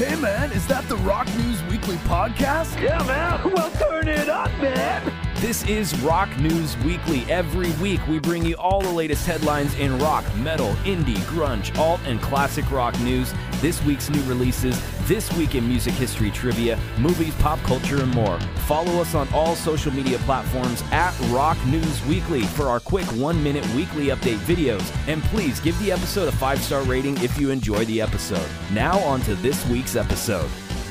Hey man, is that the Rock News Weekly podcast? Yeah, man. Well, turn it up, man. This is Rock News Weekly. Every week, we bring you all the latest headlines in rock, metal, indie, grunge, alt, and classic rock news. This week's new releases, this week in music history trivia, movies, pop culture, and more. Follow us on all social media platforms at Rock News Weekly for our quick one minute weekly update videos. And please give the episode a five star rating if you enjoy the episode. Now, on to this week's episode.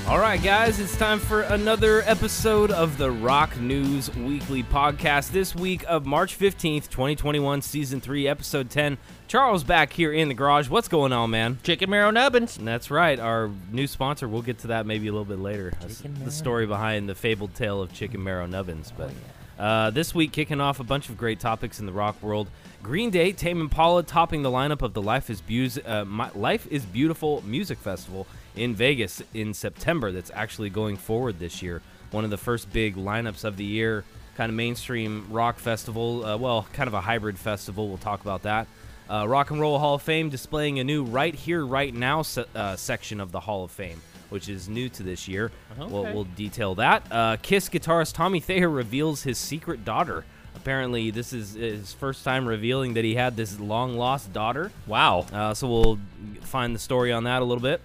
All right, guys, it's time for another episode of the Rock News Weekly podcast. This week of March 15th, 2021, season 3, episode 10. Charles back here in the garage. What's going on, man? Chicken marrow nubbins. That's right, our new sponsor. We'll get to that maybe a little bit later. The story behind the fabled tale of Chicken Marrow Nubbins. But uh, this week, kicking off a bunch of great topics in the rock world. Green Day, Tame Impala topping the lineup of the Life is, Buz- uh, My- Life is Beautiful Music Festival in Vegas in September. That's actually going forward this year. One of the first big lineups of the year, kind of mainstream rock festival. Uh, well, kind of a hybrid festival. We'll talk about that. Uh, rock and Roll Hall of Fame displaying a new Right Here, Right Now se- uh, section of the Hall of Fame, which is new to this year. We'll, we'll detail that. Uh, Kiss guitarist Tommy Thayer reveals his secret daughter. Apparently, this is his first time revealing that he had this long lost daughter. Wow. Uh, so we'll find the story on that a little bit.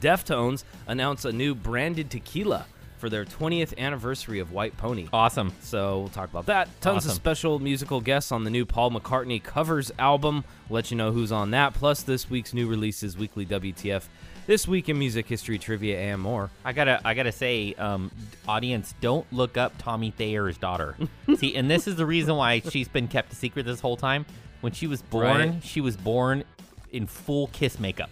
Deftones announce a new branded tequila for their 20th anniversary of White Pony. Awesome. So we'll talk about that. Tons of special musical guests on the new Paul McCartney covers album. We'll let you know who's on that. Plus this week's new releases, weekly WTF, this week in music history trivia and more. I gotta, I gotta say, um, audience, don't look up Tommy Thayer's daughter. See, and this is the reason why she's been kept a secret this whole time. When she was born, Right. she was born in full kiss makeup,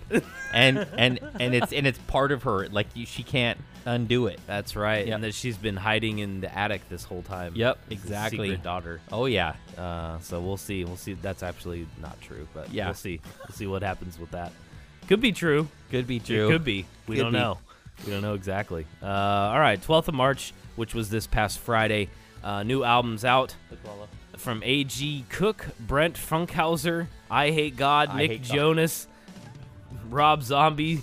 and and and it's and it's part of her. Like you, she can't undo it. That's right. Yep. And that she's been hiding in the attic this whole time. Yep, exactly. Secret daughter. Oh yeah. Uh, so we'll see. We'll see. That's actually not true, but Yeah. we'll see. We'll see what happens with that. Could be true. Could be It true. could be. We Could don't be. know. We don't know exactly. Uh, all right, 12th of March, which was this past Friday. Uh, new albums out from A.G. Cook, Brent Funkhauser, I Hate God, I Nick Hate God. Jonas, Rob Zombie,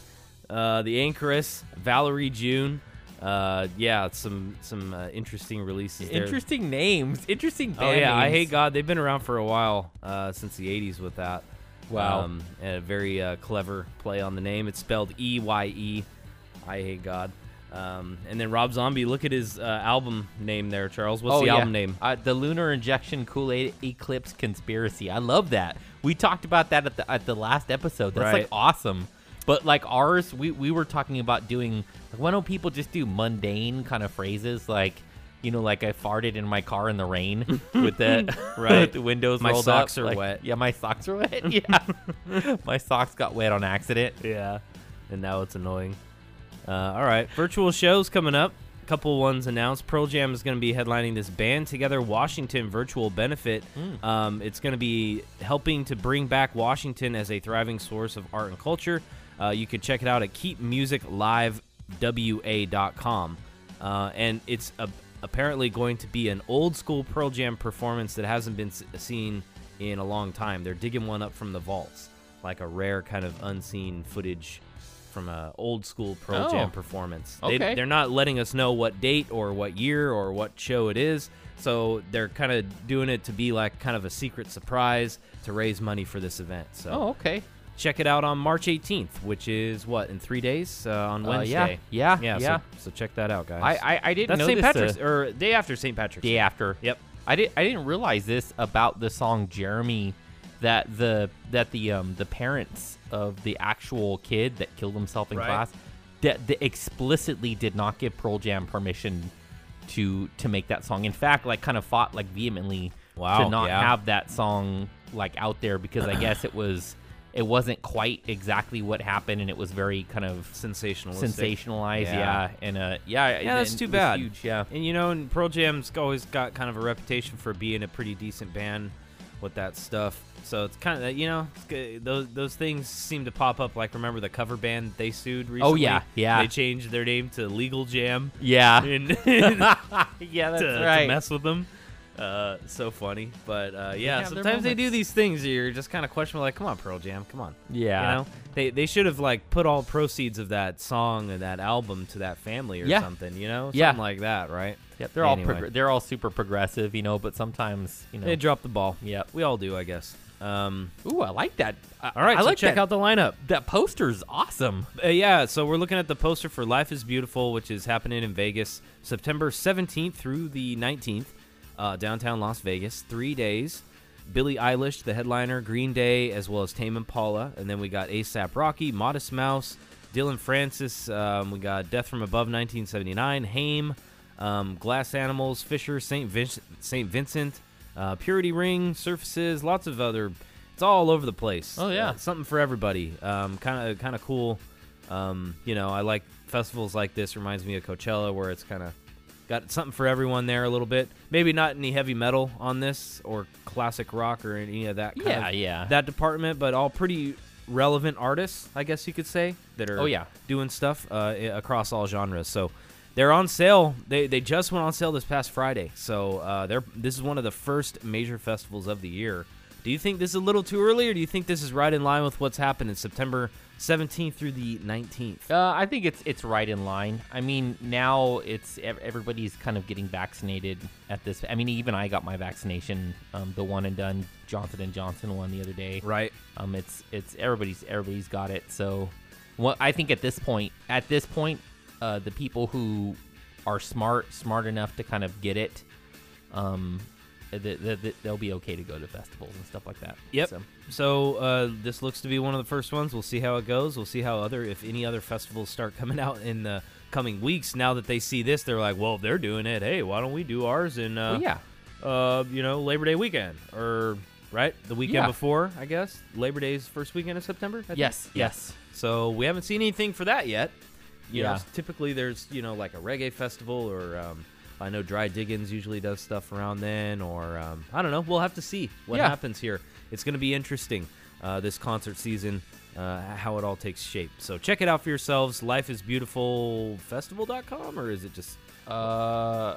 uh, The Anchoress, Valerie June. Uh, yeah, some some uh, interesting releases there. Interesting names. Interesting. Oh yeah, I hate God. They've been around for a while, uh, since the '80s with that. Wow. Um, and a very uh, clever play on the name. It's spelled E Y E. I hate God. Um, and then Rob Zombie. Look at his uh, album name there, Charles. What's oh, the yeah. album name? Uh, the Lunar Injection Kool Aid Eclipse Conspiracy. I love that. We talked about that at the at the last episode. That's Right. like awesome. But like ours, we we were talking about doing. Like, why don't people just do mundane kind of phrases like, you know, like I farted in my car in the rain with the Right. with the windows My socks up. are Like, wet. Yeah, my socks are wet. Yeah, my socks got wet on accident. Yeah. And now it's annoying. Uh, all right, virtual shows coming up. A couple ones announced. Pearl Jam is going to be headlining this Band Together Washington virtual benefit. Um, it's going to be helping to bring back Washington as a thriving source of art and culture. Uh, you can check it out at keepmusiclivewa.com. Uh, and it's a, apparently going to be an old school Pearl Jam performance that hasn't been s- seen in a long time. They're digging one up from the vaults, like a rare kind of unseen footage from a old school Pearl Oh. Jam performance. Okay. They, they're not letting us know what date or what year or what show it is. So they're kind of doing it to be like kind of a secret surprise to raise money for this event. So Oh, okay. check it out on March 18th, which is what in three days uh, on Uh, Wednesday. yeah, yeah, yeah, yeah. So, so check that out, guys. I I, I didn't That's know St. Patrick's uh, or day after St. Patrick's day after. Yep. I did. I didn't realize this about the song Jeremy, that the that the um the parents of the actual kid that killed himself in Right. class, that they explicitly did not give Pearl Jam permission to to make that song. In fact, like kind of fought like vehemently Wow, to not yeah. have that song like out there because I guess it was it wasn't quite exactly what happened and it was very kind of Sensational. sensationalized. Yeah. Yeah, and uh yeah, Yeah, that's too bad. Huge, yeah. And you know, and Pearl Jam's always got kind of a reputation for being a pretty decent band with that stuff. So it's kind of you know it's good. those those things seem to pop up. Like remember the cover band they sued recently? Oh, yeah, yeah. They changed their name to Legal Jam. Yeah. And yeah, that's to, to mess with them. Uh, so funny, but uh, yeah. their Sometimes they do these things. You're just kind of questioning, like, "Come on, Pearl Jam, come on." Yeah. You know, they they should have like put all proceeds of that song and that album to that family or Yeah. something. You know, Yeah. something like that, right? Yep, they're all Anyway. progr- they're all super progressive, you know, but sometimes, you know. They drop the ball. Yeah, we all do, I guess. Um, Ooh, I like that. I, all right, I so like check that, out the lineup. that poster's awesome. Uh, yeah, so we're looking at the poster for Life is Beautiful, which is happening in Vegas September 17th through the 19th, uh, downtown Las Vegas. Three days. Billie Eilish, the headliner, Green Day, as well as Tame Impala. And then we got ASAP Rocky, Modest Mouse, Dillon Francis. Um, we got Death from Above 1979, Haim, um, Glass Animals, Fisher, St. Vin- St. Vincent, uh, Purity Ring, Surfaces, lots of other. It's all over the place. Oh, yeah. Uh, something for everybody. Um, kind of, kind of cool. Um, you know, I like festivals like this. Reminds me of Coachella, where it's kind of got something for everyone there a little bit. Maybe not any heavy metal on this or classic rock or any of that. Kind Yeah, of- yeah. That department, but all pretty relevant artists, I guess you could say, that are Oh, yeah. doing stuff uh, across all genres. So they're on sale. They they just went on sale this past Friday. So uh, they're this is one of the first major festivals of the year. Do you think this is a little too early, or do you think this is right in line with what's happened in September 17th through the 19th? Uh, I think it's it's right in line. I mean, now it's everybody's kind of getting vaccinated at this. I mean, even I got my vaccination, um, the one and done Johnson and Johnson one the other day. Right. Um, it's it's everybody's everybody's got it. So, what I think at this point, at this point, uh, the people who are smart, smart enough to kind of get it, um, th- th- th- they'll be okay to go to festivals and stuff like that. Yep. So, So uh, this looks to be one of the first ones. We'll see how it goes. We'll see how other, if any other festivals start coming out in the coming weeks. Now that they see this, they're like, well, if they're doing it. Hey, why don't we do ours in, uh, well, yeah, uh, you know, Labor Day weekend or right the weekend Yeah. before, I guess. Labor Day's first weekend of September. I yes, yes. So we haven't seen anything for that yet. You know, Yeah. typically there's you know like a reggae festival or um, I know Dry Diggins usually does stuff around then, or um, I don't know. We'll have to see what Yeah. happens here. It's going to be interesting uh, this concert season, uh, how it all takes shape. So check it out for yourselves. Lifeisbeautifulfestival.com or is it just Uh,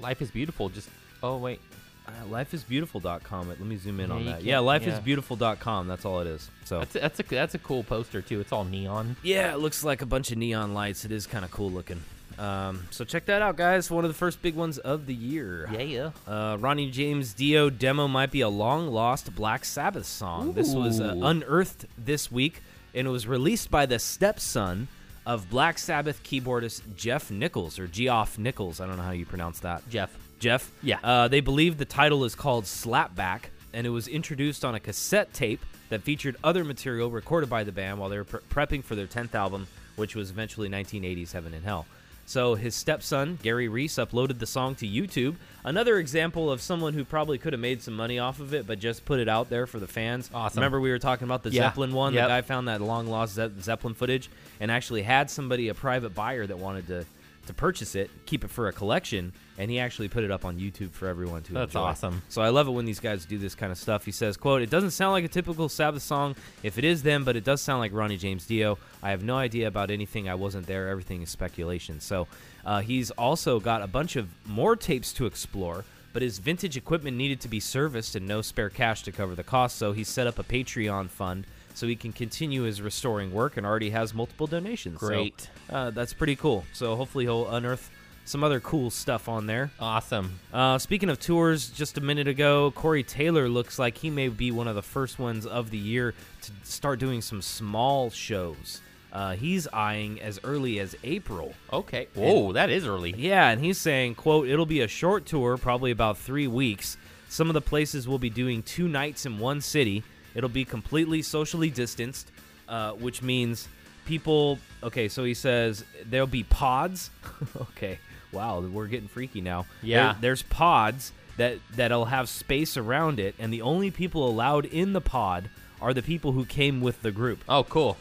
life is beautiful. Just oh wait, uh, lifeisbeautiful.com? Let me zoom in Yeah, on that. Yeah, lifeisbeautiful.com. That's all it is. So that's a, that's a that's a cool poster too. It's all neon. Yeah, it looks like a bunch of neon lights. It is kind of cool looking. Um, so check that out, guys. One of the first big ones of the year. Yeah. Yeah. Uh, Ronnie James Dio demo might be a long lost Black Sabbath song. This was uh, unearthed this week, and it was released by the stepson of Black Sabbath keyboardist Jeff Nichols or Geoff Nichols. I don't know how you pronounce that. Jeff. Jeff. Yeah. Uh, they believe the title is called Slapback, and it was introduced on a cassette tape that featured other material recorded by the band while they were pre- prepping for their 10th album, which was eventually 1980's Heaven and Hell. So his stepson, Gary Reese, uploaded the song to YouTube. Another example of someone who probably could have made some money off of it, but just put it out there for the fans. Awesome. Remember we were talking about the Yeah. Zeppelin one? Yep. The guy found that long lost Ze- Zeppelin footage and actually had somebody, a private buyer that wanted to to purchase it, keep it for a collection, and he actually put it up on YouTube for everyone to That's enjoy. awesome. So I love it when these guys do this kind of stuff. He says, "quote It doesn't sound like a typical Sabbath song. If it is them, but it does sound like Ronnie James Dio. I have no idea about anything. I wasn't there. Everything is speculation." So uh, he's also got a bunch of more tapes to explore. But his vintage equipment needed to be serviced and no spare cash to cover the cost, so he set up a Patreon fund so he can continue his restoring work and already has multiple donations. So, Great. uh, that's pretty cool. So hopefully he'll unearth some other cool stuff on there. Awesome. Uh, speaking of tours, just a minute ago, Corey Taylor looks like he may be one of the first ones of the year to start doing some small shows. Uh, he's eyeing as early as April. Okay. Whoa, that is early. Yeah, and he's saying, "quote It'll be a short tour, probably about three weeks. Some of the places will be doing two nights in one city. It'll be completely socially distanced, uh, which means people. Okay, so he says there'll be pods. okay, wow, we're getting freaky now. Yeah. There- there's pods that that'll have space around it, and the only people allowed in the pod are the people who came with the group. Oh, cool.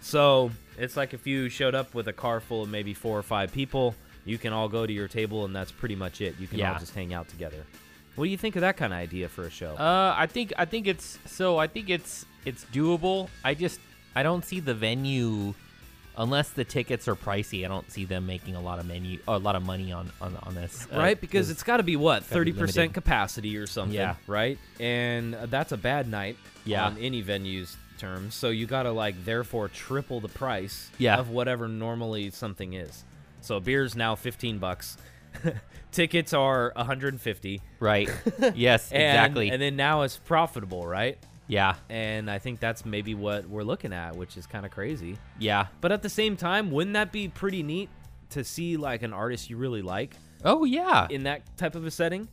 So it's like if you showed up with a car full of maybe four or five people, you can all go to your table, and that's pretty much it. You can all just hang out together. What do you think of that kind of idea for a show? Uh, I think I think it's so I think it's it's doable. I just I don't see the venue unless the tickets are pricey, I don't see them making a lot of menu, a lot of money on on, on this. uh, right? Because it's got to be what thirty percent capacity or something, Yeah. right? And uh, that's a bad night Yeah. on any venue's terms. So you got to like therefore triple the price Yeah. of whatever normally something is. So a beer's now fifteen bucks. Tickets are 150. right. yes, And, exactly. And then now it's profitable, right? yeah, And I think that's maybe what we're looking at, which is kind of crazy. yeah. But at the same time, wouldn't that be pretty neat to see like an artist you really like Oh yeah. in that type of a setting?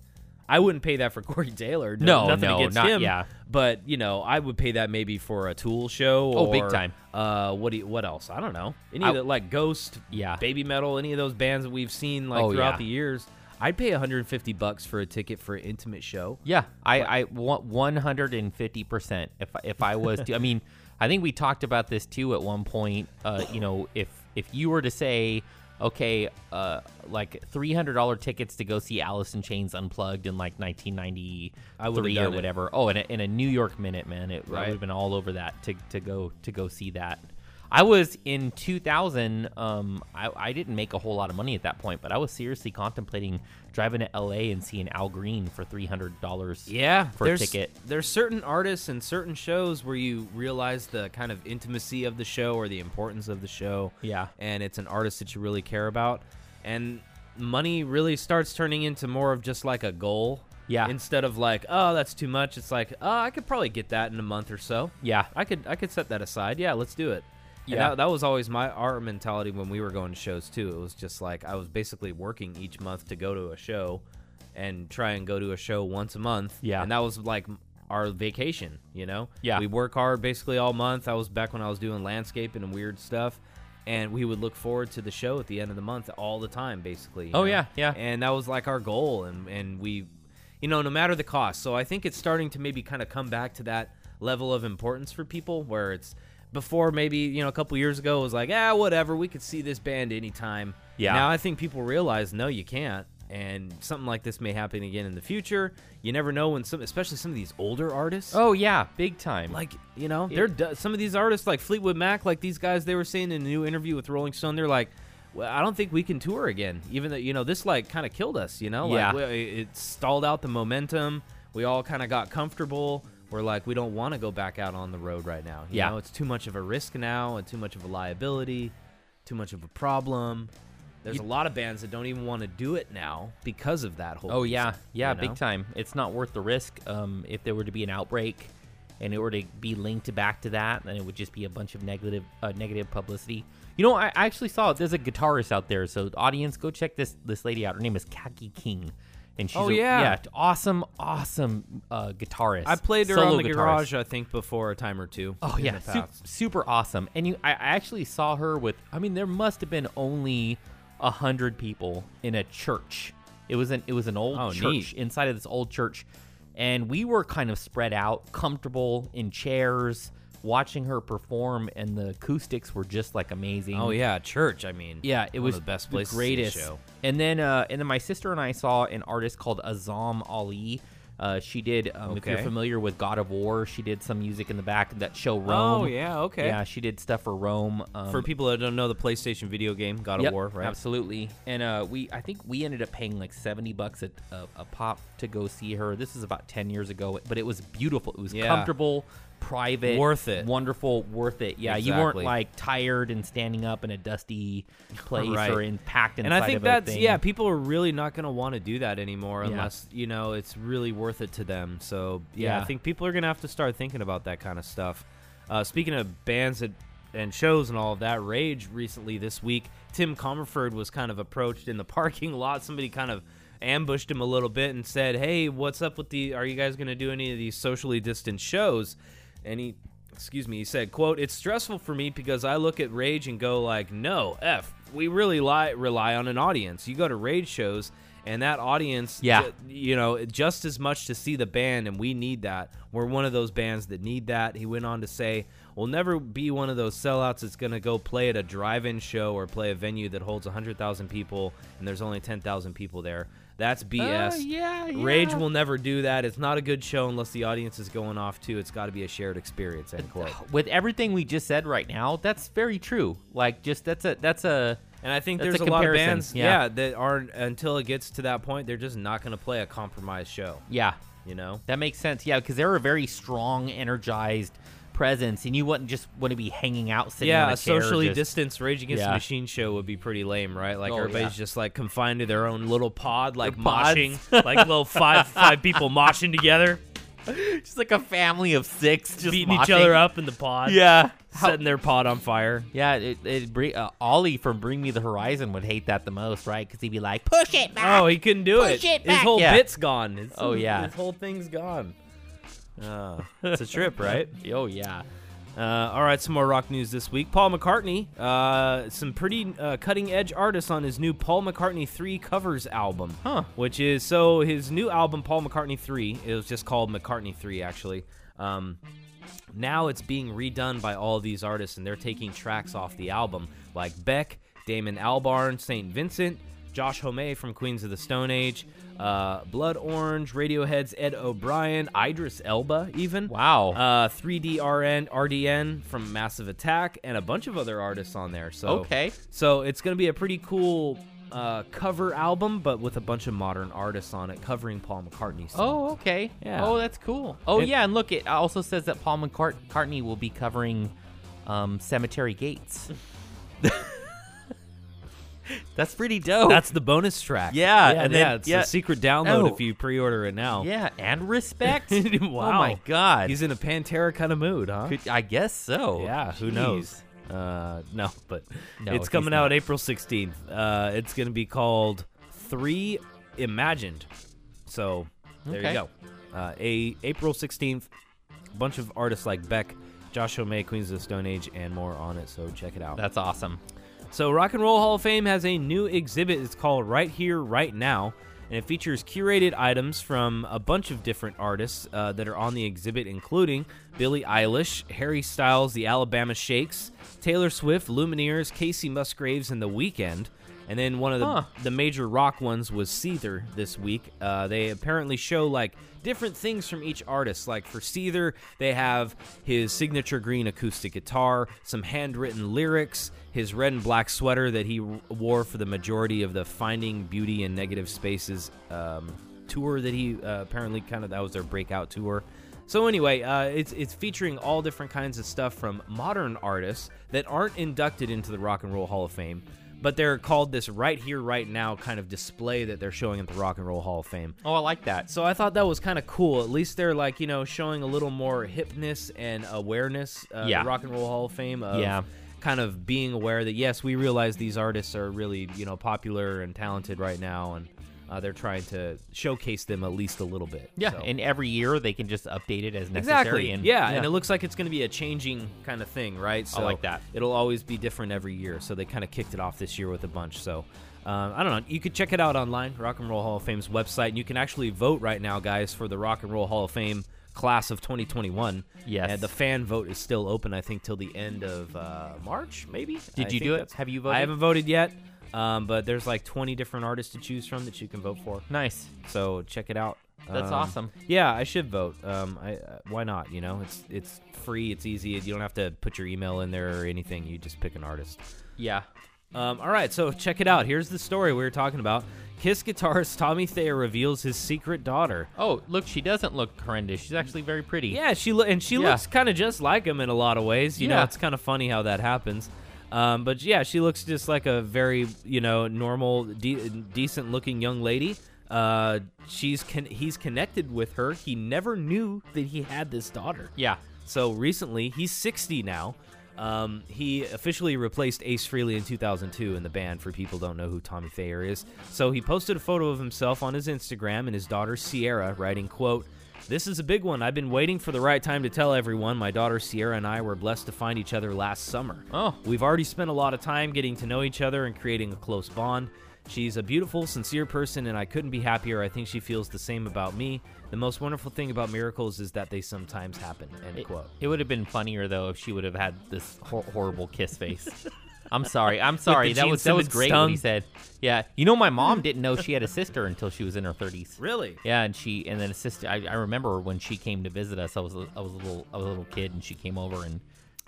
I wouldn't pay that for Corey Taylor. No, nothing no, against not- him. yeah. but you know, I would pay that maybe for a Tool show. Oh, or, big time. Uh, what do you, what else? I don't know. Any I- of the like Ghost, Yeah. Baby Metal, any of those bands that we've seen like Oh, throughout yeah. the years. I'd pay 150 bucks for a ticket for an intimate show. Yeah, I I want one hundred and fifty percent. If if I was to, I mean, I think we talked about this too at one point. Uh, you know, if if you were to say, okay, uh, like three hundred dollar tickets to go see Alice in Chains unplugged in like nineteen ninety three I would've three done or it. whatever. Oh, in a, in a New York minute, man, it Right. would have been all over that to to go to go see that. I was in 2000. Um, I, I didn't make a whole lot of money at that point, but I was seriously contemplating driving to LA and seeing Al Green for three hundred dollars. Yeah, for a ticket. There's certain artists and certain shows where you realize the kind of intimacy of the show or the importance of the show. Yeah. and it's an artist that you really care about, and money really starts turning into more of just like a goal. Yeah. Instead of like, oh, that's too much. It's like, oh, I could probably get that in a month or so. Yeah. I could I could set that aside. Yeah, let's do it. Yeah. that, that was always my our mentality when we were going to shows too. It was just like I was basically working each month to go to a show and try and go to a show once a month. Yeah. And that was like our vacation, you know? Yeah. We work hard basically all month. I was back when I was doing landscaping and weird stuff. And we would look forward to the show at the end of the month all the time, basically. Oh, know? yeah, yeah. And that was like our goal. And, and we, you know, no matter the cost. So I think it's starting to maybe kind of come back to that level of importance for people where it's before maybe, you know, a couple years ago, it was like, ah, whatever, we could see this band anytime. Yeah. Now I think people realize, no, you can't. And something like this may happen again in the future. You never know when some, especially some of these older artists. Oh yeah, big time. Like you know, they're some of these artists like Fleetwood Mac, like these guys. They were saying in a new interview with Rolling Stone, they're like, "Well, I don't think we can tour again, even though you know this like kind of killed us. You know, Yeah. we- it stalled out the momentum. We all kind of got comfortable. We're like, we don't want to go back out on the road right now. You Yeah. know, it's too much of a risk now, and too much of a liability, too much of a problem. There's You- a lot of bands that don't even want to do it now because of that whole. oh yeah, reason, yeah, you know? big time. It's not worth the risk. Um, if there were to be an outbreak, and it were to be linked back to that, then it would just be a bunch of negative, uh, negative publicity. You know, I I actually saw there's a guitarist out there. So audience, go check this this lady out. Her name is Kaki King, and she's Oh, a- yeah. yeah, awesome, awesome uh, guitarist. I played her on the guitarist. garage, I think, before a time or two. Oh yeah, su- super awesome. And you, I, I actually saw her with. I mean, there must have been only a hundred people in a church. It was an it was an old Oh, church neat. inside of this old church, and we were kind of spread out, comfortable in chairs, watching her perform, and the acoustics were just like amazing. Oh yeah, church. I mean, Yeah, it was the best the places to greatest. show. And then, uh, and then my sister and I saw an artist called Azam Ali. Uh, she did, um, if you're familiar with God of War, she did some music in the back of that show Rome. Oh, yeah, okay. Yeah, she did stuff for Rome. Um, For people that don't know, the PlayStation video game God yep, of War, right? Absolutely. And uh, we, I think we ended up paying like seventy bucks a, a, a pop to go see her. This is about ten years ago, but it was beautiful. It was Yeah. comfortable, private, Worth it. wonderful, worth it. Yeah, you weren't like tired and standing up in a dusty place Right. or in packed inside And I think that's yeah, people are really not going to want to do that anymore Yeah. unless you know it's really worth it to them. So yeah, Yeah. I think people are going to have to start thinking about that kind of stuff. Uh, speaking of bands that, and shows and all of that, Rage recently this week, Tim Commerford was kind of approached in the parking lot. Somebody kind of ambushed him a little bit and said, "Hey, what's up with the? Are you guys going to do any of these socially distant shows?" And he excuse me, he said, quote, It's stressful for me because I look at Rage and go like, no, F, we really lie, rely on an audience. You go to Rage shows and that audience, Yeah. ju- you know, just as much to see the band and we need that. We're one of those bands that need that. He went on to say, we'll never be one of those sellouts that's going to go play at a drive-in show or play a venue that holds 100,000 people and there's only 10,000 people there. That's BS. Uh, yeah, Rage will never do that. It's not a good show unless the audience is going off too. It's got to be a shared experience. End quote. With everything we just said right now, that's very true. Like, just that's a that's a And I think there's a a, lot of bands, yeah. yeah. that aren't until it gets to that point, they're just not going to play a compromised show. yeah. You know? That makes sense. Yeah, because they're a very strong, energized presence, and you wouldn't just want to be hanging out sitting yeah, on a, socially just- distanced Rage Against Yeah. the Machine show would be pretty lame, right? Like Oh, everybody's yeah. just like confined to their own little pod, like moshing, like little five five people moshing together, just like a family of six, just beating each other up in the pod. Yeah, How- setting their pod on fire. yeah. It, it bring, uh, Ollie from Bring Me the Horizon would hate that the most, right? Because he'd be like, "Push it back." Oh, he couldn't do Push it. it His whole Yeah. bit's gone. His- Oh, yeah. his whole thing's gone. Uh, it's a trip, right? oh yeah. Uh, all right, some more rock news this week. Paul McCartney, uh, some pretty uh, cutting edge artists on his new Paul McCartney 3 covers album. Huh. Which is, so his new album, Paul McCartney 3, it was just called McCartney 3, actually. Um, now it's being redone by all these artists, and they're taking tracks off the album, like Beck, Damon Albarn, St. Vincent, Josh Homme from Queens of the Stone Age, uh, Blood Orange, Radiohead's Ed O'Brien, Idris Elba, even. Wow. Uh, 3DRN, RDN from Massive Attack, and a bunch of other artists on there. So Okay. so it's gonna be a pretty cool uh, cover album, but with a bunch of modern artists on it, covering Paul McCartney. songs. Oh, okay. Yeah. Oh, that's cool. Oh, yeah, and look, it also says that Paul McCartney will be covering um, Cemetery Gates. that's pretty dope. That's the bonus track. Yeah, yeah, and yeah, then- it's yeah. a secret download Oh. if you pre-order it now. yeah, and respect. wow. Oh my god. He's in a Pantera kind of mood, huh? Could- I guess so. Yeah, who Jeez. knows? Uh, no, but No, it's he's coming not. out April 16th. Uh, it's going to be called Three Imagined. So there Okay. you go. Uh, a April 16th. A bunch of artists like Beck, Josh Homme, Queens of the Stone Age, and more on it. So check it out. That's awesome. So, Rock and Roll Hall of Fame has a new exhibit. It's called Right Here, Right Now, and it features curated items from a bunch of different artists uh, that are on the exhibit, including Billie Eilish, Harry Styles, the Alabama Shakes, Taylor Swift, Lumineers, Kacey Musgraves, and The Weeknd. And then one of the, Huh. the major rock ones was Seether this week. Uh, they apparently show like different things from each artist. Like for Seether, they have his signature green acoustic guitar, some handwritten lyrics, his red and black sweater that he wore for the majority of the Finding Beauty in Negative Spaces um, tour that he uh, apparently kind of that was their breakout tour. So anyway, uh, it's it's featuring all different kinds of stuff from modern artists that aren't inducted into the Rock and Roll Hall of Fame, but they're called this right here, right now kind of display that they're showing at the Rock and Roll Hall of Fame. Oh, I like that. So I thought that was kind of cool. At least they're like you know showing a little more hipness and awareness. Uh, Yeah. the Rock and Roll Hall of Fame. Of Yeah. Kind of being aware that yes, we realize these artists are really you know popular and talented right now, and uh, they're trying to showcase them at least a little bit. Yeah, So- and every year they can just update it as necessary. Exactly. And, yeah, and it looks like it's going to be a changing kind of thing, right? So like that. It'll always be different every year. So they kind of kicked it off this year with a bunch. So um, I don't know. You could check it out online, Rock and Roll Hall of Fame's website, and you can actually vote right now, guys, for the Rock and Roll Hall of Fame class of 2021. Yes. And the fan vote is still open, I think, till the end of uh, March, maybe. Did I you do it? Have you voted? I haven't voted yet. Um, but there's like 20 different artists to choose from that you can vote for. nice. So check it out. That's Um, awesome. Yeah, I should vote. Um, I uh, why not? You know, it's it's free, it's easy. You don't have to put your email in there or anything. You just pick an artist. Yeah. Um, all right, so check it out. Here's the story we were talking about. Kiss guitarist Tommy Thayer reveals his secret daughter. Oh, look, she doesn't look horrendous. She's actually very pretty. Yeah, she lo- and she Yeah. looks kind of just like him in a lot of ways. You know, it's kind of funny how that happens. Um, but yeah, she looks just like a very you know normal, de- decent looking young lady. Uh, she's con- he's connected with her. He never knew that he had this daughter. Yeah. So recently, he's 60 now. Um, he officially replaced Ace Frehley in 2002 in the band. For people don't know who Tommy Thayer is, so he posted a photo of himself on his Instagram and his daughter Sierra, writing, "quote This is a big one. I've been waiting for the right time to tell everyone. My daughter Sierra and I were blessed to find each other last summer. Oh. We've already spent a lot of time getting to know each other and creating a close bond. She's a beautiful, sincere person, and I couldn't be happier. I think she feels the same about me. The most wonderful thing about miracles is that they sometimes happen. End It, quote. it would have been funnier though if she would have had this hor- horrible kiss face. I'm sorry. I'm sorry. That was that was great what he said. Yeah. You know, my mom didn't know she had a sister until she was in her 30s. Really? Yeah, and she and then a sister. I, I remember when she came to visit us. I was a- I was a little I was a little kid, and she came over and,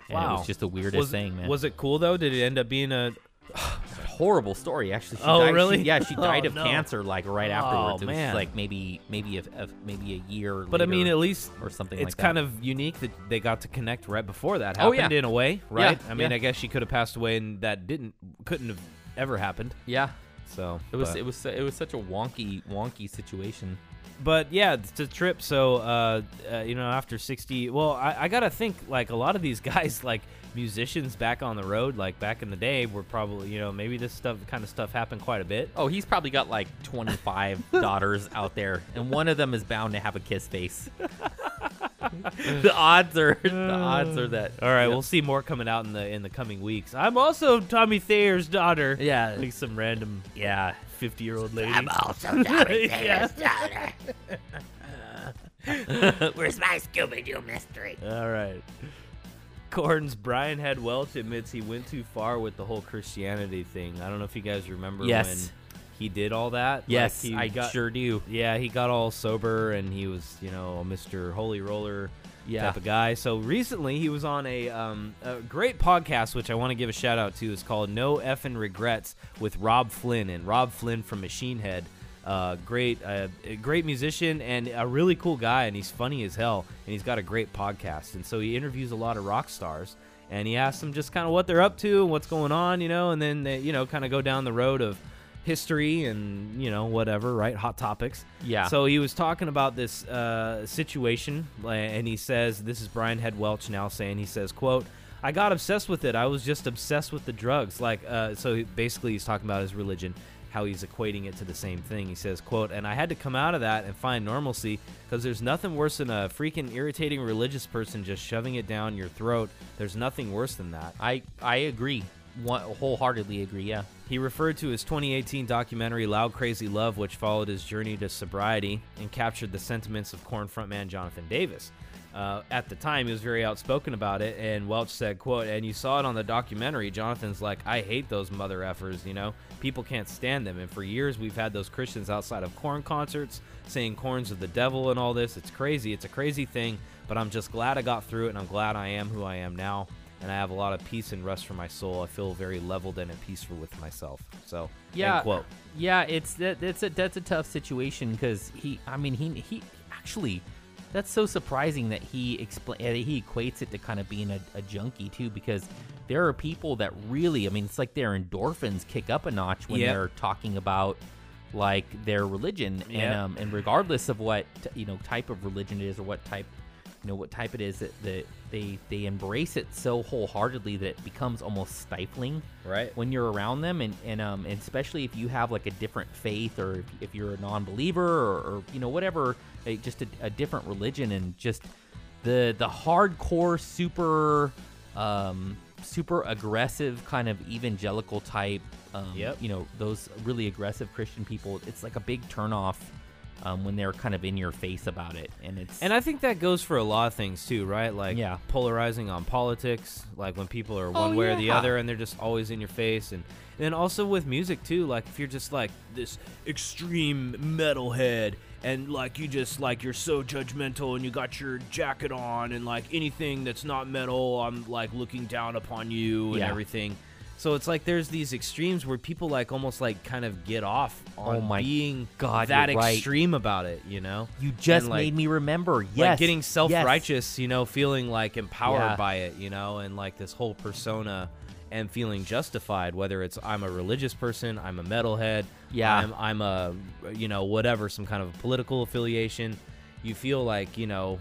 and it was just the weirdest was, thing, man. Was it cool though? Did it end up being a? horrible story actually. She Oh, died, she- really? yeah, she Oh, died of no. cancer like right Oh, afterwards. It was man. like maybe maybe a, a maybe a year. But I mean, at least or something It's like that. kind of unique that they got to connect right before that Oh, happened yeah. in a way, right? Yeah, I mean, yeah. I guess she could have passed away and that didn't couldn't have ever happened. yeah. So It was but- it was it was such a wonky wonky situation. but yeah, it's a trip. So uh, uh, you know, after sixty, well, I, I gotta think like a lot of these guys, like musicians back on the road, like back in the day, were probably you know maybe this stuff kind of stuff happened quite a bit. Oh, he's probably got like 25 daughters out there, and one of them is bound to have a kiss face. the odds are the odds are that. All right, yeah. we'll see more coming out in the in the coming weeks. I'm also Tommy Thayer's daughter. Yeah. like some random Yeah. fifty year old lady. I'm also Tommy Yeah. Thayer's daughter. Where's my Scooby Doo mystery? All right. Korn's Brian Head Welch admits he went too far with the whole Christianity thing. I don't know if you guys remember Yes. when he did all that. Yes, Like, he I got, sure do. Yeah, he got all sober and he was, you know, a Mr. Holy Roller Yeah. type of guy. So recently he was on a, um, a great podcast, which I want to give a shout out to. It's called No Effin' Regrets with Robb Flynn and Robb Flynn from Machine Head. Uh, great, uh, a great musician and a really cool guy, and he's funny as hell. And he's got a great podcast, and so he interviews a lot of rock stars, and he asks them just kind of what they're up to and what's going on, you know, and then they, you know, kind of go down the road of history and you know whatever, right? Hot topics. Yeah. So he was talking about this uh, situation, and he says, "This is Brian Head Welch now saying." He says, "quote." I got obsessed with it. I was just obsessed with the drugs. Like, uh, so basically, he's talking about his religion, how he's equating it to the same thing. He says, "quote," and I had to come out of that and find normalcy because there's nothing worse than a freaking irritating religious person just shoving it down your throat. There's nothing worse than that. I I agree. One, wholeheartedly agree. Yeah. He referred to his 2018 documentary Loud Krazy Love, which followed his journey to sobriety and captured the sentiments of Korn frontman Jonathan Davis. Uh, at the time, he was very outspoken about it, and Welch said, "quote And you saw it on the documentary. Jonathan's like, I hate those mother effers. You know, people can't stand them. And for years, we've had those Christians outside of Korn concerts saying Korn's of the devil and all this. It's crazy. It's a crazy thing. But I'm just glad I got through it, and I'm glad I am who I am now." And I have a lot of peace and rest for my soul. I feel very leveled and at peace with myself. So, Yeah. quote. Yeah. It's that. That's a that's a tough situation because he. I mean he he actually. That's so surprising that he explain he equates it to kind of being a, a junkie too because there are people that really I mean it's like their endorphins kick up a notch when Yep. they're talking about like their religion and um and regardless of what you know type of religion it is or what type know what type it is that, that they they embrace it so wholeheartedly that it becomes almost stifling Right. when you're around them and and um and especially if you have like a different faith or if, if you're a non-believer or, or you know whatever a, just a, a different religion and just the the hardcore super um super aggressive kind of evangelical type um Yep. you know those really aggressive christian people it's like a big turnoff um, when they're kind of in your face about it and it's And I think that goes for a lot of things too, right? Like Yeah. polarizing on politics, like when people are one way or the other and they're just always in your face and and then also with music too, like if you're just like this extreme metalhead and like you just like you're so judgmental and you got your jacket on and like anything that's not metal, I'm like looking down upon you and Yeah. everything. So it's like there's these extremes where people like almost like kind of get off oh on Oh my being God, that right. extreme about it, you know? you just And, like- made me remember yes like getting self-righteous you know feeling like empowered Yeah. by it you know and like this whole persona and feeling justified whether it's i'm a religious person i'm a metalhead Yeah. i'm, I'm a you know whatever some kind of political affiliation you feel like you know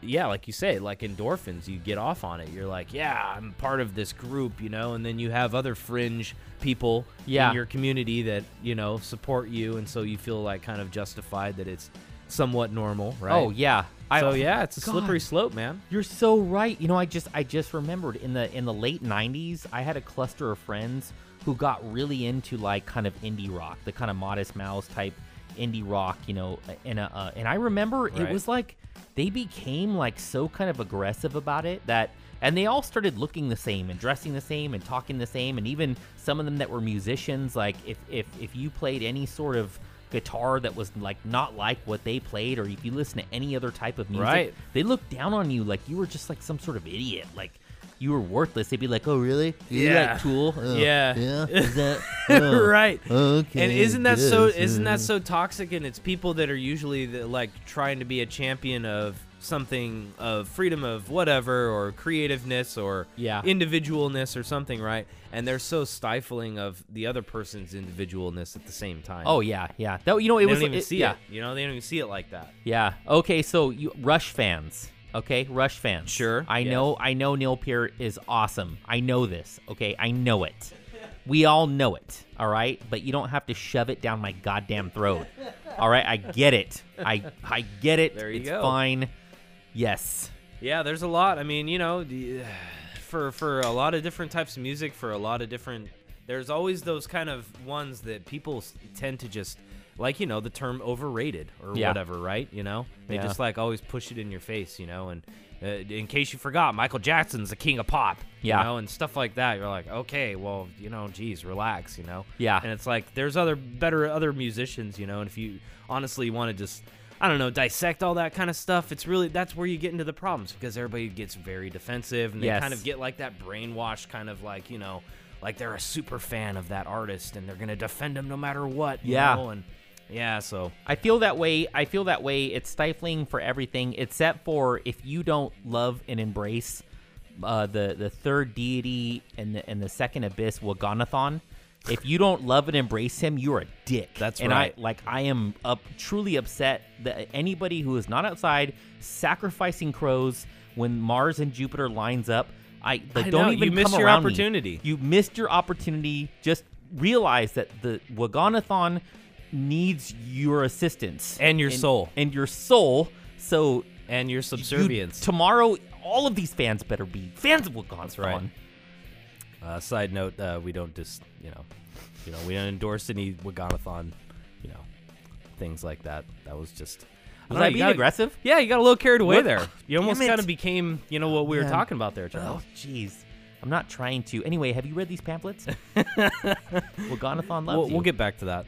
yeah like you say like endorphins you get off on it you're like yeah i'm part of this group you know and then you have other fringe people Yeah. in your community that you know support you and so you feel like kind of justified that it's somewhat normal right oh yeah so yeah, it's a God. slippery slope, man. You're so right. You know, I just I just remembered in the in the late '90s, I had a cluster of friends who got really into like kind of indie rock, the kind of Modest Mouse type indie rock, you know. And uh, uh, and I remember it was like they became like so kind of aggressive about it that and they all started looking the same and dressing the same and talking the same and even some of them that were musicians like if if if you played any sort of guitar that was like not like what they played or if you listen to any other type of music Right. they looked down on you like you were just like some sort of idiot like you were worthless they'd be like oh really you Yeah. like tool Oh, Yeah. yeah is that oh, right. okay And isn't that so? Isn't uh." that so toxic? And it's people that are usually the, like trying to be a champion of something of freedom of whatever or creativeness or Yeah. individualness or something, right? And they're so stifling of the other person's individualness at the same time. oh yeah yeah that, you know it they was don't even it- see yeah. it. You know, they don't even see it like that. Yeah. Okay. So you Rush fans. Okay, Rush fans. Sure, I yes. know. I know Neil Peart is awesome. I know this. Okay, I know it. We all know it. All right, but you don't have to shove it down my goddamn throat. All right, I get it. I I get it. There you it's go. fine. Yes. Yeah, there's a lot. I mean, you know, for for a lot of different types of music, for a lot of different, there's always those kind of ones that people tend to just like, you know, the term overrated or Yeah. whatever, right? You know, they Yeah. just like always push it in your face, you know. And uh, in case you forgot, Michael Jackson's the king of pop, Yeah. you know, and stuff like that. You're like, okay, well, you know, geez, relax, you know. Yeah. And it's like there's other better other musicians, you know, and if you honestly want to just I don't know, dissect all that kind of stuff. It's really that's where you get into the problems because everybody gets very defensive and they Yes. kind of get like that brainwashed kind of like, you know, like they're a super fan of that artist and they're going to defend him no matter what, you Yeah. know? and yeah, so I feel that way. I feel that way. It's stifling for everything except for if you don't love and embrace uh, the the third deity and the and the second abyss, Waganathon. If you don't love and embrace him, you're a dick. That's and right. I like I am up truly upset that anybody who is not outside sacrificing crows when Mars and Jupiter lines up. I like I don't know, even you missed your around me. opportunity. You missed your opportunity. Just realize that the Waganathon needs your assistance And your soul. and your soul. So and your you- subservience. tomorrow, all of these fans better be fans of Waganathon. right. uh, side note, uh, we don't just, you know, you know, we don't endorse any Waganathon, you know, things like that. That was just Was don't I being gotta- aggressive? Yeah, you got a little carried away What? there. You almost kind of became, you know, what we were talking about there, Oh, jeez. I'm not trying to. Anyway, have you read these pamphlets? Waganathon loves We'll, you. we'll get back to that.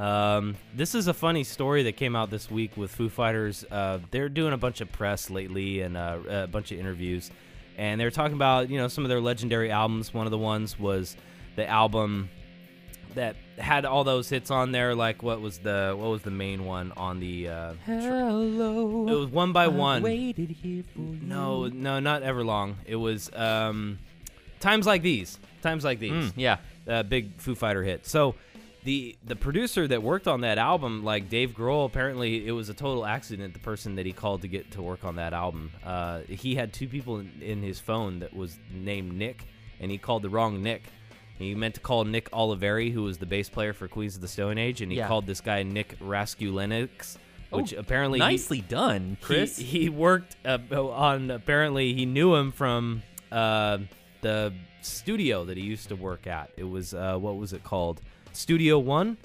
Um, this is a funny story that came out this week with Foo Fighters. Uh, they're doing a bunch of press lately and uh, a bunch of interviews, and they're talking about you know some of their legendary albums. One of the ones was the album that had all those hits on there. Like what was the what was the main one on the? Uh, Hello. it was one by I one. waited here for you. No, no, not Everlong. It was um, times like these. Times like these Mm, yeah. uh, big Foo Fighter hit. So the the producer that worked on that album, like Dave Grohl, apparently it was a total accident. The person that he called to get to work on that album, uh, he had two people in, in his phone that was named Nick, and he called the wrong Nick. He meant to call Nick Oliveri, who was the bass player for Queens of the Stone Age, and he Yeah. called this guy Nick Raskulinecz, which Oh, apparently he- nicely done, Chris. he, he worked uh, on. Apparently, he knew him from uh, the studio that he used to work at. It was uh, what was it called? Studio One,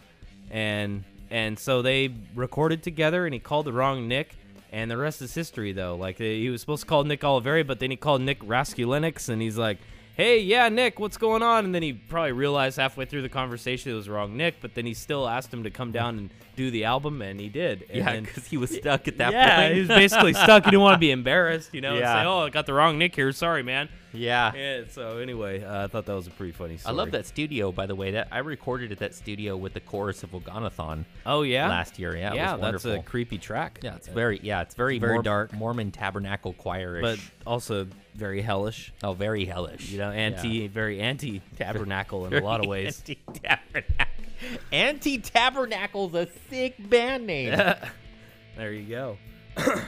and and so they recorded together. And he called the wrong Nick. And the rest is history, though. Like uh, he was supposed to call Nick Oliveri, but then he called Nick Raskulinecz, and he's like, "Hey, yeah, Nick, what's going on?" And then he probably realized halfway through the conversation it was wrong Nick, but then he still asked him to come down and do the album, and he did. And yeah, because he was stuck at that yeah, point. he was basically stuck. He didn't want to be embarrassed, you know, and Yeah. say, "Oh, I got the wrong Nick here. Sorry, man." Yeah. Yeah. So anyway, uh, I thought that was a pretty funny I love that studio, by the way. That I recorded at that studio with the chorus of Waganathon Oh yeah, last year. Yeah, it yeah, that's a creepy track. yeah, it's very yeah, it's very very Mor- dark. Mormon Tabernacle choirish, but also very hellish. oh, very hellish. You know, anti, very anti tabernacle in a lot of ways. Anti-tabernacle. Anti-Tabernacle's a sick band name. There you go.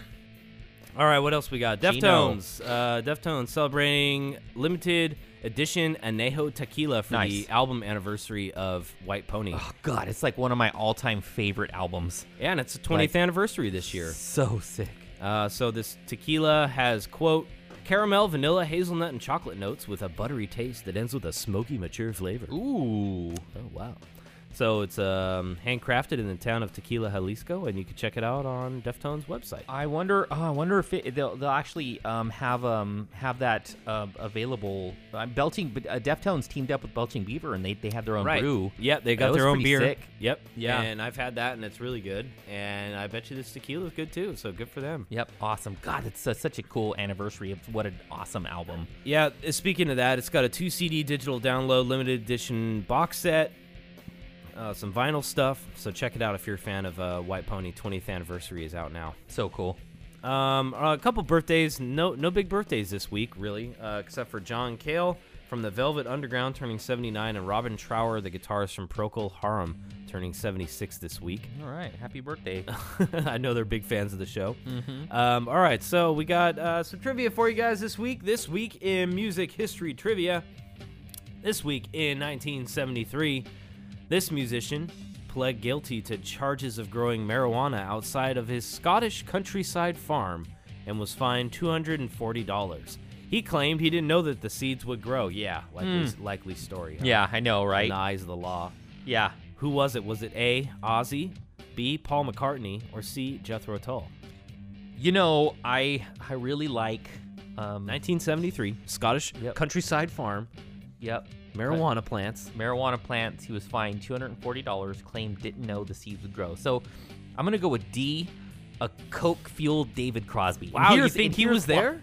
All right, what else we got? Deftones. Uh, Deftones celebrating limited edition Anejo Tequila for Nice. the album anniversary of White Pony. oh God, it's like one of my all-time favorite albums. Yeah, and it's the 20th Like- anniversary this year. So sick. Uh, so this tequila has quote caramel, vanilla, hazelnut, and chocolate notes with a buttery taste that ends with a smoky, mature flavor. Ooh. Oh wow! So it's um, handcrafted in the town of Tequila, Jalisco, and you can check it out on Deftones' website. I wonder. Oh, I wonder if it, they'll they'll actually um, have um have that uh, available. Uh, Belching, but uh, Deftones teamed up with Belching Beaver, and they, they have their own brew. Yep, they got was their own beer. sick. Yep. Yeah. And I've had that, and it's really good. And I bet you this tequila is good too. So good for them. Yep, awesome. God, it's such a cool anniversary of what an awesome album. Yeah. uh, Speaking of that, it's got a two CD digital download limited edition box set. Uh, some vinyl stuff, so check it out if you're a fan of uh, White Pony. 20th anniversary is out now. So cool. Um, a couple birthdays. No, no big birthdays this week, really, uh, except for John Cale from the Velvet Underground turning 79, and Robin Trower, the guitarist from Procol Harum, turning 76 this week. All right, happy birthday. I know they're big fans of the show. Um, all right, so we got uh, some trivia for you guys this week. This week in music history trivia. This week in 1973, this musician pled guilty to charges of growing marijuana outside of his Scottish countryside farm and was fined $240. He claimed he didn't know that the seeds would grow. Yeah, likely, likely story. huh? yeah, I know, right? In the eyes of the law. Yeah. Who was it? Was it A. Ozzy, B. Paul McCartney, or C. Jethro Tull? You know, I I really like. Um, 1973, Scottish Yep. countryside farm, yep. Marijuana plants. marijuana plants. He was fined two hundred and forty dollars. Claimed didn't know the seeds would grow. So, I'm gonna go with D, a coke fueled David Crosby. Wow, you think he was why- there?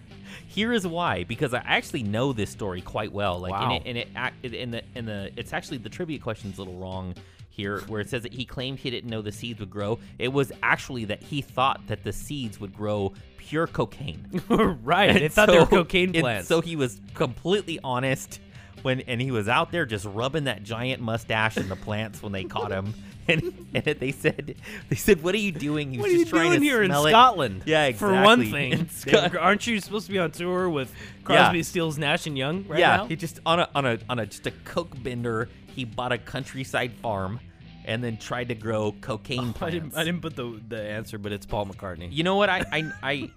Here is why, because I actually know this story quite well. Like, Wow. in it, and it, in the, in the, it's actually the trivia question's a little wrong here, where it says that he claimed he didn't know the seeds would grow. It was actually that he thought that the seeds would grow pure cocaine. right, And thought they were cocaine and plants. So he was completely honest when, and he was out there just rubbing that giant mustache in the plants when they caught him. And, and they said, they said, "What are you doing?" He was what are you just trying doing to here in it. Scotland? Yeah, exactly. For one thing, Scot- aren't you supposed to be on tour with Yeah. Crosby, Stills, Nash and Young right yeah, now? he just on a on a on a just a coke bender. He bought a countryside farm, and then tried to grow cocaine I plants. didn't, I didn't put the the answer, but it's Paul McCartney. You know what? I I,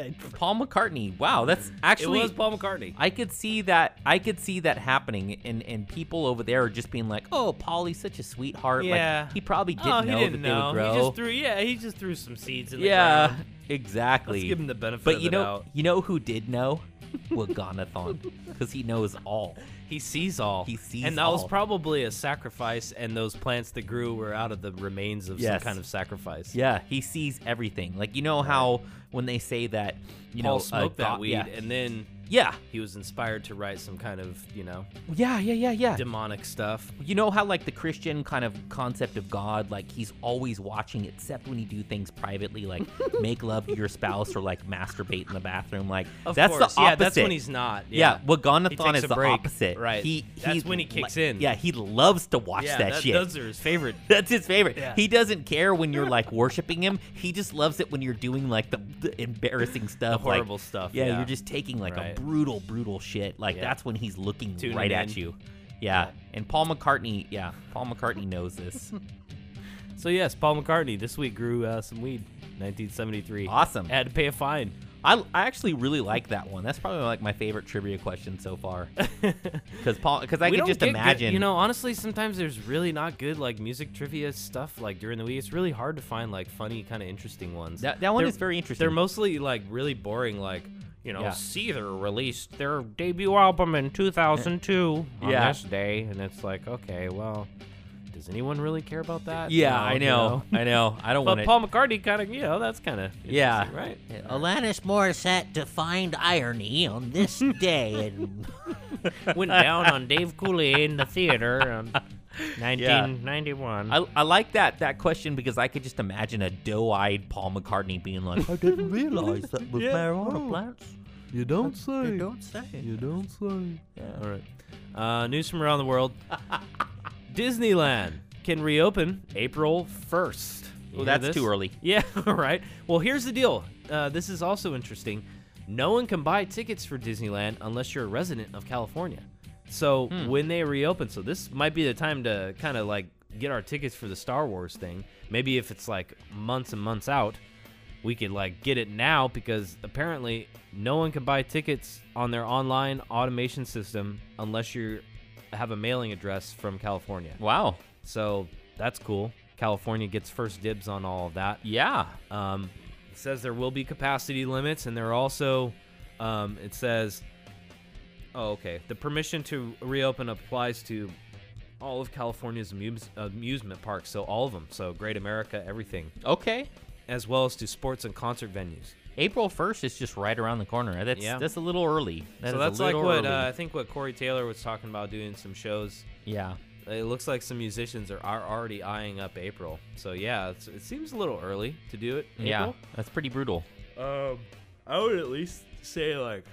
I Paul McCartney. Wow, that's actually it was Paul McCartney. I could see that. I could see that happening, and and people over there are just being like, "Oh, Paulie's such a sweetheart." Yeah. like, he probably didn't oh, know he didn't that know. they would grow. He just threw yeah, he just threw some seeds in the yeah, ground. exactly. Let's give him the benefit But of you the know, doubt. you know who did know? Waganathon, because he knows all. He sees all. He sees And that was probably a sacrifice, and those plants that grew were out of the remains of Yes. some kind of sacrifice. Yeah, he sees everything. Like you know how when they say that, you Paul know, smoked that God- weed, Yeah, and then yeah, he was inspired to write some kind of, you know, yeah, yeah, yeah, yeah. demonic stuff. You know how like the Christian kind of concept of God, like he's always watching, except when you do things privately, like make love to your spouse or like masturbate in the bathroom. Like Of that's course. the Yeah, that's when he's not. Yeah, Yeah. He takes is a the break. opposite. Right. He, That's when he kicks in. Yeah, he loves to watch yeah, that, shit. Those are his favorite. That's his favorite. Yeah. He doesn't care when you're like worshiping him. He just loves it when you're doing like the, the embarrassing stuff, like- horrible stuff, Yeah, yeah. you're just taking like Right. a brutal, brutal shit. Like Yeah. that's when he's looking Tuning right in. at you. Yeah. and Paul McCartney. Yeah, Paul McCartney knows this. So yes, Paul McCartney this week grew uh, some weed, 1973. Awesome. Had to pay a fine. I, I actually really like that one. That's probably like my favorite trivia question so far. Because Paul, because I could just get good- imagine. you know, honestly, sometimes there's really not good like music trivia stuff like during the week. It's really hard to find like funny, kind of interesting ones. that, that one They're- is very interesting. They're mostly like really boring, like you know, Yeah. Seether released their debut album in 2002 on Yeah. this day, and it's like, okay, well, does anyone really care about that? yeah, No, I you know, I know. I don't want But to. Paul McCartney kind of, you know, that's kind of Yeah. right. Alanis Morissette defined irony on this day and Went down on Dave Coulier in the theater on 1991. I, I like that that question because I could just imagine a doe-eyed Paul McCartney being like, "I didn't realize that was marijuana plants." You don't say. You don't say. You don't say. Yeah. All right. Uh, news from around the world. Disneyland can reopen April 1st. You Well, hear that's this? too early. Yeah, all right. Well, here's the deal. Uh, this is also interesting. No one can buy tickets for Disneyland unless you're a resident of California. So Hmm. when they reopen, so this might be the time to kind of like get our tickets for the Star Wars thing. Maybe if it's like months and months out. we could like get it now because apparently no one can buy tickets on their online automation system unless you have a mailing address from California. Wow. So that's cool. California gets first dibs on all of that. Yeah. Um, it says there will be capacity limits, and there are also, um, it says, oh, okay. The permission to reopen applies to all of California's amuse- amusement parks, so all of them. So Great America, everything, Okay. as well as to sports and concert venues. April 1st is just right around the corner. That's Yeah. that's a little early. That so is a that's like little what early. uh, I think what Corey Taylor was talking about doing some shows. yeah. It looks like some musicians are, are already eyeing up April. So yeah, it's, it seems a little early to do it. Yeah. April. That's pretty brutal. Um, I would at least say like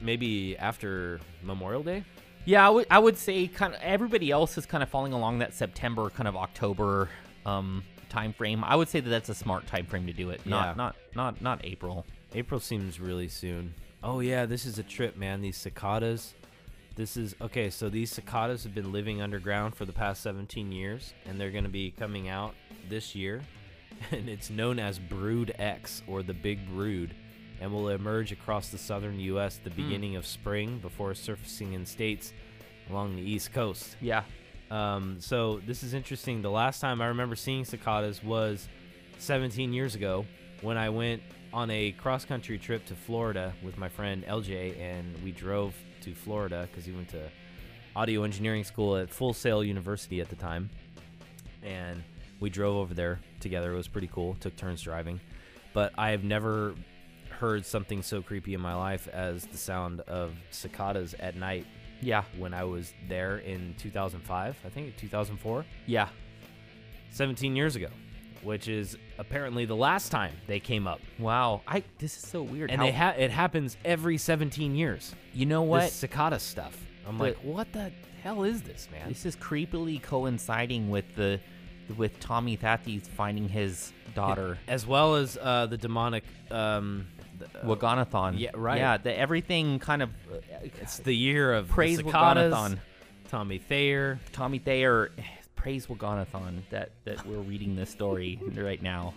maybe after Memorial Day. Yeah, I would I would say kind of everybody else is kind of falling along that September kind of October um time frame. I would say that that's a smart time frame to do it. Not Yeah. not not not April. April seems really soon. Oh yeah, this is a trip, man. These cicadas. This is okay. So these cicadas have been living underground for the past 17 years, and they're going to be coming out this year, and it's known as Brood X or the Big Brood, and will emerge across the southern U.S. the beginning of spring before surfacing in states along the East Coast. Yeah. Um, so this is interesting. The last time I remember seeing cicadas was 17 years ago when I went on a cross country trip to Florida with my friend LJ, and we drove to Florida because he went to audio engineering school at Full Sail University at the time, and we drove over there together. It was pretty cool. Took turns driving, but I have never heard something so creepy in my life as the sound of cicadas at night Yeah. when I was there in 2005, I think 2004, Yeah. 17 years ago, which is apparently the last time they came up. Wow. I this is so weird. And how, they ha- it happens every 17 years. You know what? This cicada stuff. I'm The- like, what the hell is this, man? This is creepily coinciding with the with Tommy Thayer's finding his daughter As well as uh, the demonic. Um, Waganathon. yeah, right. Yeah, the everything kind of it's the year of praise Waganathon. Tommy Thayer. Tommy Thayer, praise Waganathon that that we're reading this story right now.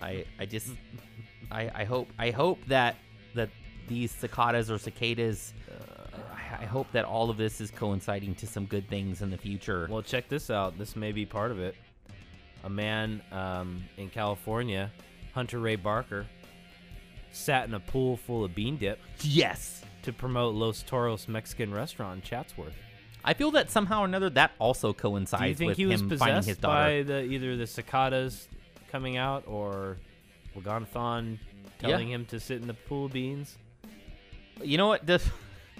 I I just I I hope I hope that that these cicadas or cicadas. I I hope that all of this is coinciding to some good things in the future. Well, check this out. This may be part of it. A man um, in California, Hunter Ray Barker, sat in a pool full of bean dip yes, to promote Los Toros Mexican restaurant in Chatsworth. I feel that somehow or another that also coincides Do you think with he was him finding his possessed daughter. by the either the cicadas coming out or Wagonathon Yeah. telling him to sit in the pool of beans? You know what? The,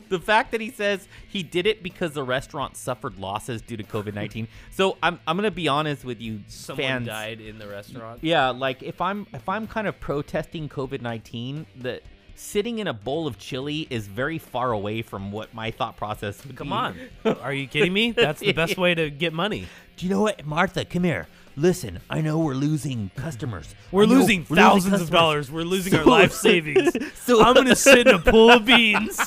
the fact that he says he did it because the restaurant suffered losses due to COVID 19. so I'm, I'm going to be honest with you, Someone fans. died in the restaurant. Yeah, like if I'm if I'm kind of protesting COVID 19, that sitting in a bowl of chili is very far away from what my thought process would Come be. on. Are you kidding me? That's the best way to get money. Do you know what, Martha? Come here. Listen, I know we're losing customers. We're I know losing we're thousands of dollars. We're losing our life savings. so- I'm gonna sit in a pool of beans.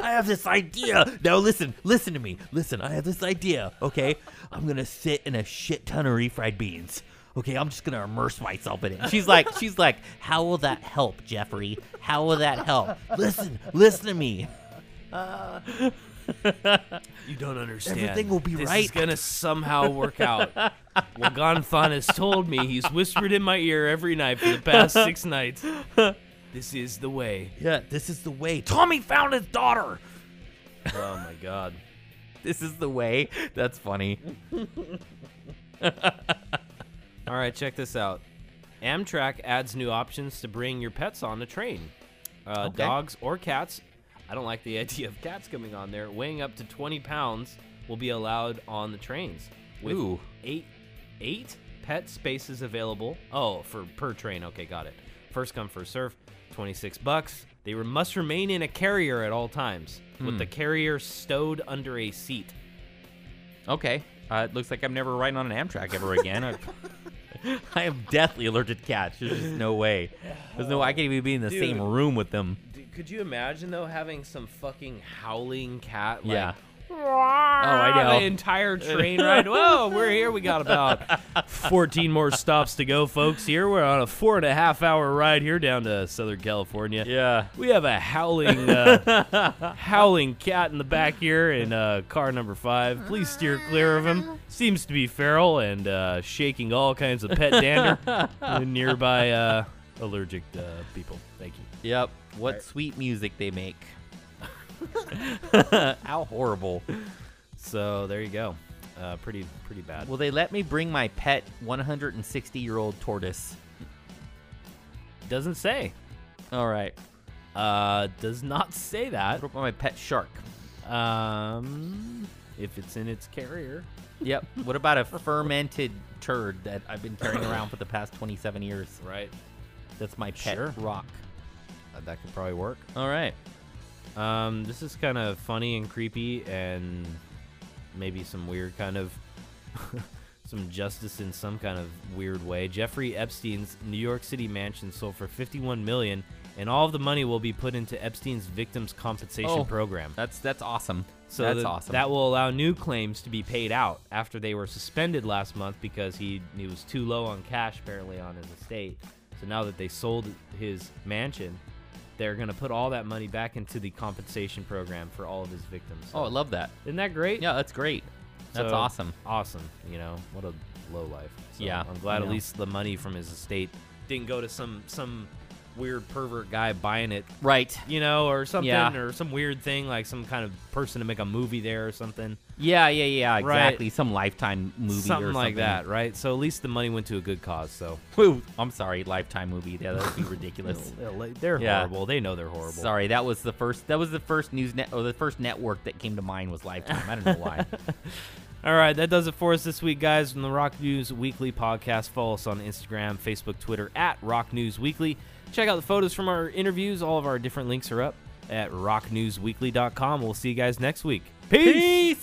I have this idea. Now listen, listen to me. Listen, I have this idea. Okay, I'm gonna sit in a shit ton of refried beans. Okay, I'm just gonna immerse myself in it. She's like, she's like, how will that help, Jeffrey? How will that help? Listen, listen to me. You don't understand. Everything will be this right. is gonna somehow work out. Wagonthon has told me. He's whispered in my ear every night for the past six nights. This is the way. Yeah, this is the way. Tommy found his daughter. Oh my god. This is the way. That's funny. All right, check this out. Amtrak adds new options to bring your pets on the train. Uh, Okay. Dogs or cats. I don't like the idea of cats coming on there. Weighing up to 20 pounds will be allowed on the trains. With Ooh. eight eight pet spaces available. Oh, for per train. Okay, got it. First come, first serve. 26 bucks. They must remain in a carrier at all times, with the carrier stowed under a seat. Okay. Uh, it looks like I'm never riding on an Amtrak ever again. I, I am deathly allergic to cats. There's just no way. There's no. I can't even be in the same room with them. Dude, could you imagine though having some fucking howling cat like Yeah. I know. The entire train ride. Whoa, we're here. We got about 14 more stops to go, folks. Here we're on a four and a half hour ride here down to Southern California. Yeah. We have a howling, uh, howling cat in the back here in uh, car number five. Please steer clear of him. Seems to be feral and uh, shaking all kinds of pet dander in nearby uh, allergic uh, people. Thank you. Yep. What sweet music they make. How horrible. So there you go. Uh, pretty, pretty bad. Will they let me bring my pet 160 year old tortoise? Doesn't say. All right. Uh, does not say that. What about my pet shark? Um, if it's in its carrier. Yep. What about a fermented turd that I've been carrying around for the past 27 years? Right. That's my pet Sure. rock. Uh, that could probably work. All right. Um, this is kind of funny and creepy, and maybe some weird kind of some justice in some kind of weird way. Jeffrey Epstein's New York City mansion sold for 51 million, and all of the money will be put into Epstein's victims compensation Oh. program. That's that's awesome. So that's that- awesome. That will allow new claims to be paid out after they were suspended last month because he he was too low on cash apparently on his estate. So now that they sold his mansion, they're going to put all that money back into the compensation program for all of his victims. oh, I love that. isn't that great? Yeah, that's great. That's So, awesome. Awesome. You know what a low life. So Yeah, I'm glad at know. least the money from his estate didn't go to some some weird pervert guy buying it Right. you know, or something, Yeah. or some weird thing like some kind of person to make a movie there or something. Yeah, yeah, yeah. Right. Exactly. Some lifetime movie something or something like that, right? So at least the money went to a good cause. So. I'm sorry, lifetime movie. Yeah, that would be ridiculous. they're Yeah. horrible. They know they're horrible. Sorry, that was the first. That was the first news net or the first network that came to mind was Lifetime. I don't know why. All right, that does it for us this week, guys. From the Rock News Weekly podcast, follow us on Instagram, Facebook, Twitter at Rock News Weekly. Check out the photos from our interviews. All of our different links are up at rocknewsweekly.com. We'll see you guys next week. Peace.